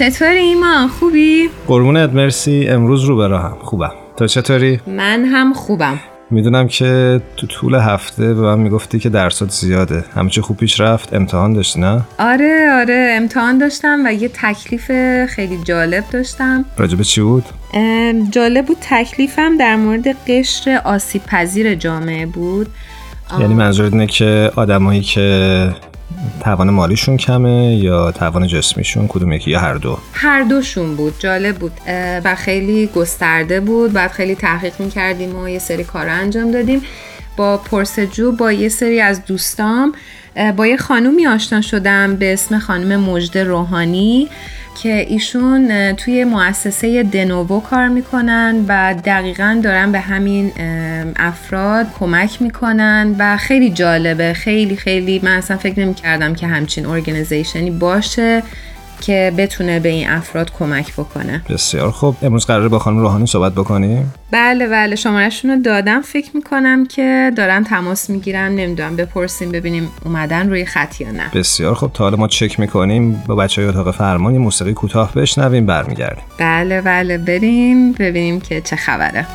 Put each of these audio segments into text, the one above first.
چطوری ایمان خوبی؟ قربونت مرسی. امروز رو براهم. خوبم. تو چطوری؟ من هم خوبم. می‌دونم که تو طول هفته به من می‌گفتی که درسات زیاده. همه چی خوب پیش رفت. امتحان داشتی نه؟ آره آره. امتحان داشتم و یه تکلیف خیلی جالب داشتم. راجبه چی بود؟ جالب بود. تکلیفم در مورد قشر آسیب پذیر جامعه بود. یعنی منظورت اینه که آدمایی که توان مالیشون کمه یا توان جسمیشون کدوم یکی؟ یا هر دو؟ هر دوشون بود جالب بود. و خیلی گسترده بود. بعد خیلی تحقیق می‌کردیم و یه سری کار انجام دادیم. با پرسجو با یه سری از دوستام با یه خانومی آشنا شدم به اسم خانم مجد روحانی. که ایشون توی مؤسسه دنوو کار می‌کنن و دقیقا دارن به همین افراد کمک می‌کنن و خیلی جالبه. خیلی خیلی من اصلا فکر نمی کردم که همچین ارگنیزیشنی باشه. که بتونه به این افراد کمک بکنه. بسیار خوب. امروز قراره با خانم روحانی صحبت بکنیم بله بله. شمارشون رو دادم. فکر می‌کنم که دارن تماس می‌گیرن. نمی‌دونم بپرسیم ببینیم اومدن روی خط یا نه. بسیار خوب. تا حالا ما چک می‌کنیم. با بچه های اتاق فرمان موسیقی کوتاه بشنویم. برمیگردیم. بله بله. بریم. ببینیم که چه خبره.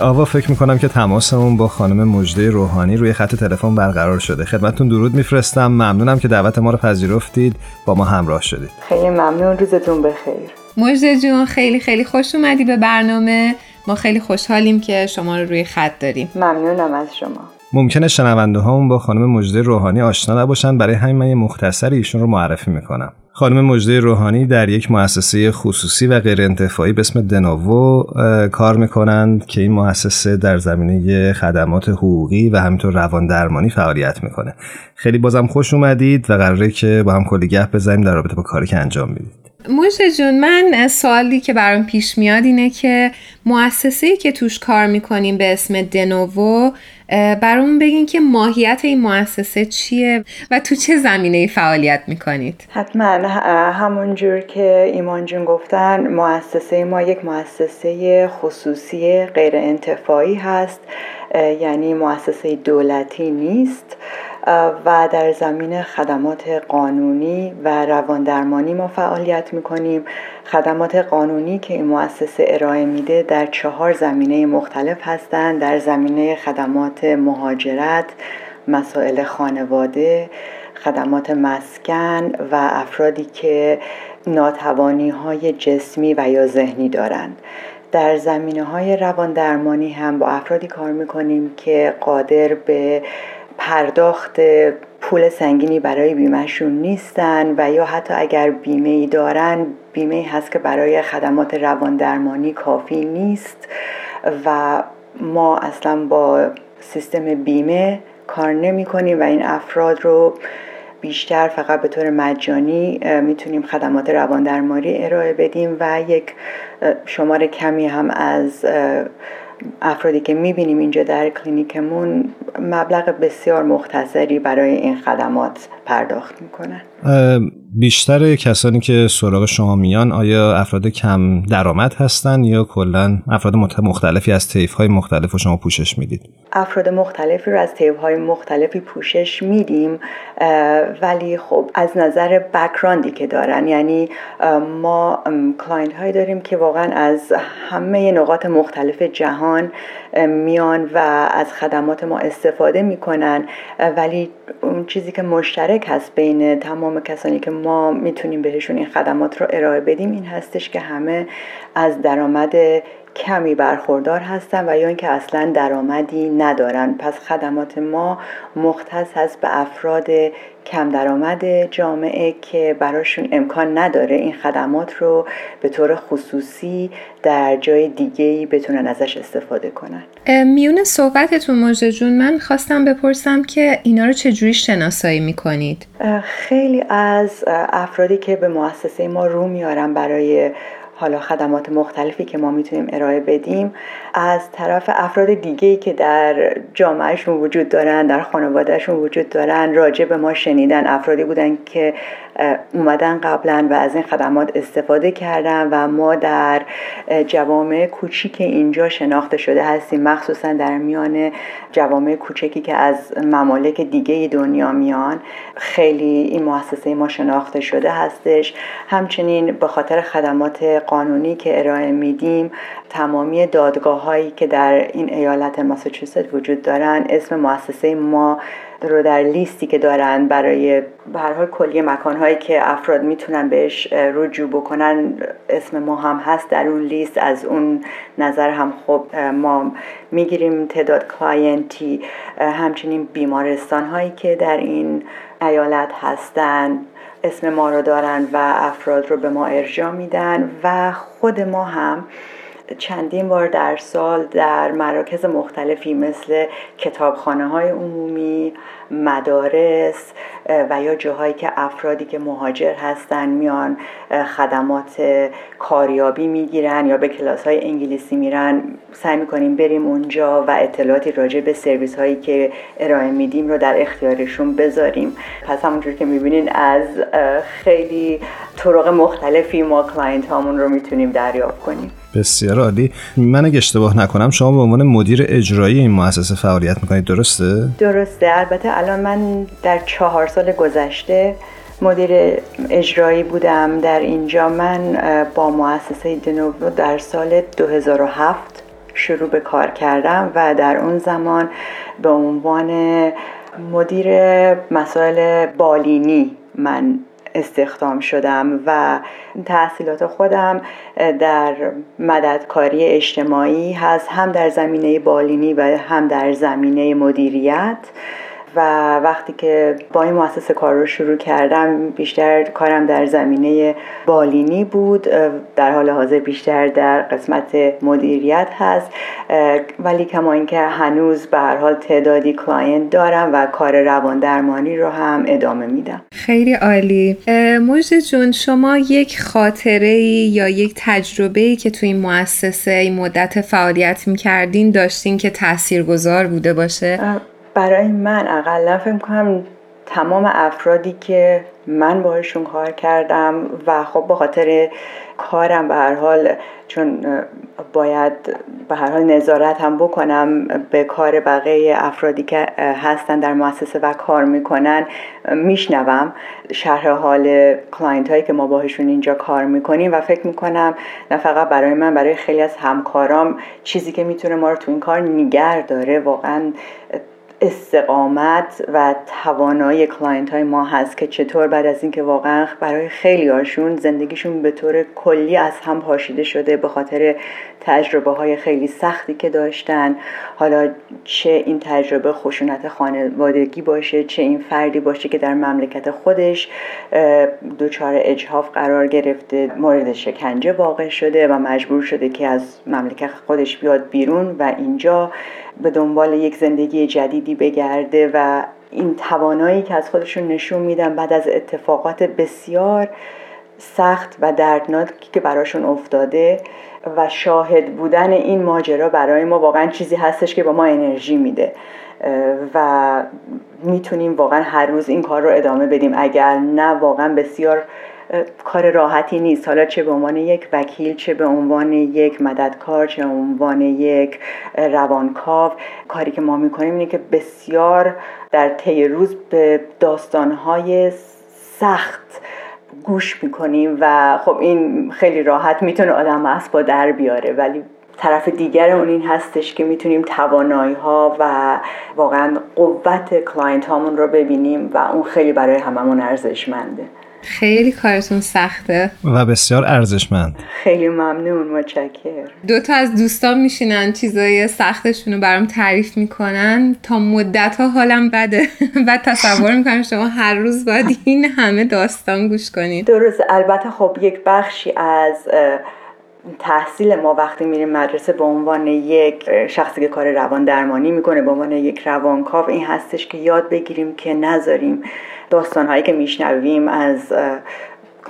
آوا فکر می‌کنم که تماسمون با خانم مجده روحانی روی خط تلفن برقرار شده. خدمتتون درود میفرستم. ممنونم که دعوت ما رو پذیرفتید. با ما همراه شدید. خیلی ممنون. روزتون بخیر. مجده جون خیلی خیلی خوش اومدی به برنامه. ما خیلی خوشحالیم که شما رو روی خط داریم. ممنونم از شما. ممکنه شنونده هامون با خانم مجده روحانی آشنا نباشن. برای همین من یه مختصر ایشون رو معرفی می‌کنم. خانم مجده روحانی در یک مؤسسه خصوصی و غیر انتفاعی به اسم دناوو کار می‌کنند که این مؤسسه در زمینه خدمات حقوقی و همینطور روان درمانی فعالیت می‌کنه. خیلی بازم خوش اومدید و قراره که با هم کلی گپ بزنیم در رابطه با کاری که انجام می‌دید. موشه جون من سوالی که برام پیش میاد اینه که مؤسسه‌ای که توش کار می‌کنیم به اسم دنوو برامون بگین که ماهیت این مؤسسه چیه و تو چه زمینه فعالیت می‌کنید؟ حتما. همونجور که ایمان جون گفتن مؤسسه ما یک مؤسسه خصوصی غیر انتفاعی هست یعنی مؤسسه دولتی نیست. و در زمین خدمات قانونی و رواندرمانی ما فعالیت می‌کنیم. خدمات قانونی که این مؤسسه ارائه میده در چهار زمینه مختلف هستند. در زمینه خدمات مهاجرت مسائل خانواده خدمات مسکن و افرادی که ناتوانی های جسمی و یا ذهنی دارند. در زمینه های روان درمانی هم با افرادی کار می‌کنیم که قادر به پرداخت پول سنگینی برای بیمهشون نیستن و یا حتی اگر بیمه ای دارن بیمه هست که برای خدمات روان درمانی کافی نیست و ما اصلا با سیستم بیمه کار نمی کنیم و این افراد رو بیشتر فقط به طور مجانی می‌تونیم خدمات روان درمانی ارائه بدیم و یک شمار کمی هم از افرادی که می‌بینیم اینجا در کلینیکمون مبلغ بسیار مختصری برای این خدمات پرداخت می‌کنن. بیشتر کسانی که سراغ شما میان آیا افراد کم درآمد هستن یا کلا افراد مختلفی از طیف های مختلف و شما پوشش می‌دید؟ افراد مختلفی رو از طیف های مختلفی پوشش میدیم ولی خب از نظر background ی که دارن یعنی ما client هایی داریم که واقعا از همه نقاط مختلف جهان میان و از خدمات ما استفاده می‌کنن ولی اون چیزی که مشترک هست بین تمام کسانی که ما می‌تونیم بهشون این خدمات رو ارائه بدیم این هستش که همه از درآمد کمی برخوردار هستن و یا اینکه اصلا درآمدی ندارن پس خدمات ما مختص هست به افراد کم درآمد جامعه که براشون امکان نداره این خدمات رو به طور خصوصی در جای دیگه ای بتونن ازش استفاده کنن میون صحبتتون مجد جون من خواستم بپرسم که اینا رو چجوری شناسایی می‌کنید؟ خیلی از افرادی که به مؤسسه ما رو میارن برای حالا خدمات مختلفی که ما می‌تونیم ارائه بدیم از طرف افراد دیگه که در جامعهشون وجود دارن در خانوادهشون وجود دارن راجع به ما شنیدن افرادی بودن که اومدن قبلا و از این خدمات استفاده کردن و ما در جوامع کوچیک اینجا شناخته شده هستیم. مخصوصا در میان جوامع کوچکی که از ممالک دیگه دنیا میان خیلی این مؤسسه ما شناخته شده هستش. همچنین به خاطر خدمات قانونی که ارائه میدیم تمامی دادگاه هایی که در این ایالت ماساچوست وجود دارن اسم مؤسسه ما رو در لیستی که دارن برای به هر حال کلیه مکانهایی که افراد می‌تونن بهش رجوع بکنن اسم ما هم هست در اون لیست. از اون نظر هم خب ما می‌گیریم تعداد client ی. همچنین بیمارستان هایی که در این ایالت هستن. اسم ما رو دارن و افراد رو به ما ارجاع میدن و خود ما هم چندین بار در سال در مراکز مختلفی مثل کتابخانه های عمومی مدارس و یا جاهایی که افرادی که مهاجر هستن میان خدمات کاریابی می‌گیرن یا به کلاس های انگلیسی میرن. سعی می‌کنیم بریم اونجا و اطلاعاتی راجع به سرویس هایی که ارائه میدیم رو در اختیارشون بذاریم. پس همونجور که می‌بینین از خیلی طرق مختلفی ما client هامون رو می‌تونیم دریافت کنیم. بسیار عالی. من اگه اشتباه نکنم شما به عنوان مدیر اجرایی این مؤسسه فعالیت می‌کنید درسته؟ درسته. البته الان من در چهار سال گذشته مدیر اجرایی بودم. در اینجا من با مؤسسه دنوو در سال 2007 شروع به کار کردم و در اون زمان به عنوان مدیر مسائل بالینی من استخدام شدم و تحصیلات خودم در مددکاری اجتماعی هست هم در زمینه بالینی و هم در زمینه مدیریت. و وقتی که با این مؤسسه کار رو شروع کردم بیشتر کارم در زمینه بالینی بود. در حال حاضر بیشتر در قسمت مدیریت هست. ولی کما اینکه هنوز به هر حال تعدادی client دارم و کار روان درمانی رو هم ادامه میدم. خیلی عالی. مژده جون شما یک خاطره یا یک تجربه ای که تو این مؤسسه این مدت فعالیت می‌کردین داشتین که تاثیرگذار بوده باشه؟ برای من اقلا فکر کنم تمام افرادی که من باهاشون کار کردم و خب به خاطر کارم به هر حال چون باید به هر حال نظارت هم بکنم به کار بقیه افرادی که هستن در مؤسسه و کار می‌کنن میشنوم شرح حال client هایی که ما باهاشون اینجا کار می‌کنیم و فکر می‌کنم نه فقط برای من برای خیلی از همکارام چیزی که می‌تونه ما رو تو این کار نگه داره واقعا استقامت و توانایی client های ما هست که چطور بعد از اینکه واقعا برای خیلی هاشون زندگیشون به طور کلی از هم پاشیده شده به خاطر تجربه های خیلی سختی که داشتن. حالا چه این تجربه خشونت خانوادگی باشه چه این فردی باشه که در مملکت خودش دچار اجحاف قرار گرفته مورد شکنجه واقع شده و مجبور شده که از مملکت خودش بیاد بیرون و اینجا به دنبال یک زندگی جدیدی بگرده و این توانایی که از خودشون نشون میدن بعد از اتفاقات بسیار سخت و دردناکی که براشون افتاده و شاهد بودن این ماجرا برای ما واقعا چیزی هستش که با ما انرژی میده و می‌تونیم واقعا هر روز این کار رو ادامه بدیم. اگر نه واقعا بسیار کار راحتی نیست. حالا چه به عنوان یک وکیل چه به عنوان یک مددکار چه به عنوان یک روانکاو کاری که ما می‌کنیم اینه که بسیار در طی روز به داستانهای سخت گوش می‌کنیم و خب این خیلی راحت می‌تونه آدمو از پا در بیاره. ولی طرف دیگر اون این هستش که می‌تونیم توانایی ها و واقعا قوت client هامون رو ببینیم و اون خیلی برای هممون ارزشمنده. خیلی کارتون سخته. و بسیار ارزشمند. خیلی ممنون متشکر دو تا از دوستان میشینن چیزای سختشون رو برام تعریف می‌کنن. تا مدت ها حالم بده. و تصور می‌کنم شما هر روز باید این همه داستان گوش کنید. درست. البته خب یک بخشی از تحصیل ما وقتی میریم مدرسه به عنوان یک شخصی که کار روان درمانی می‌کنه به عنوان یک روانکاو این هستش که یاد بگیریم که نذاریم داستان هایی که میشنویم از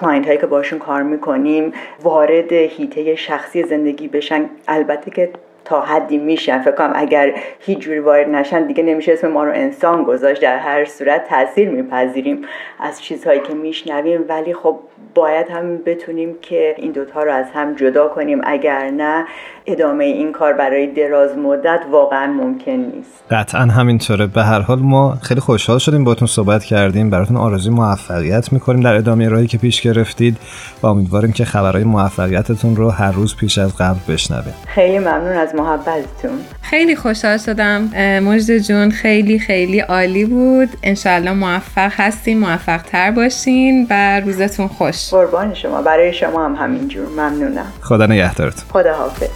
client هایی که باشون کار می‌کنیم وارد حیطه شخصی زندگی بشن. البته که تا حدی میشن. فکر کنم اگر هیچ جوری وارد نشن دیگه نمیشه اسم ما رو انسان گذاشت. در هر صورت تاثیر میپذیریم از چیزهایی که میشنویم. ولی خب باید هم بتونیم که این دوتا رو از هم جدا کنیم. اگر نه ادامه این کار برای دراز مدت واقعا ممکن نیست. قطعا همینطوره. به هر حال ما خیلی خوشحال شدیم باتون صحبت کردیم. براتون آرزوی موفقیت می‌کنیم. در ادامه راهی که پیش گرفتید و امیدواریم که خبرهای موفقیتتون رو هر روز پیش از قبل بشنویم. خیلی ممنون از محبتتون. خیلی خوشحال شدم. مجد جون خیلی خیلی عالی بود. انشالله موفق هستین موفق تر باشین و روزتون خوش. قربان شما. برای شما هم همینجور. ممنونم. خدا نگهدارتون. خدا حافظ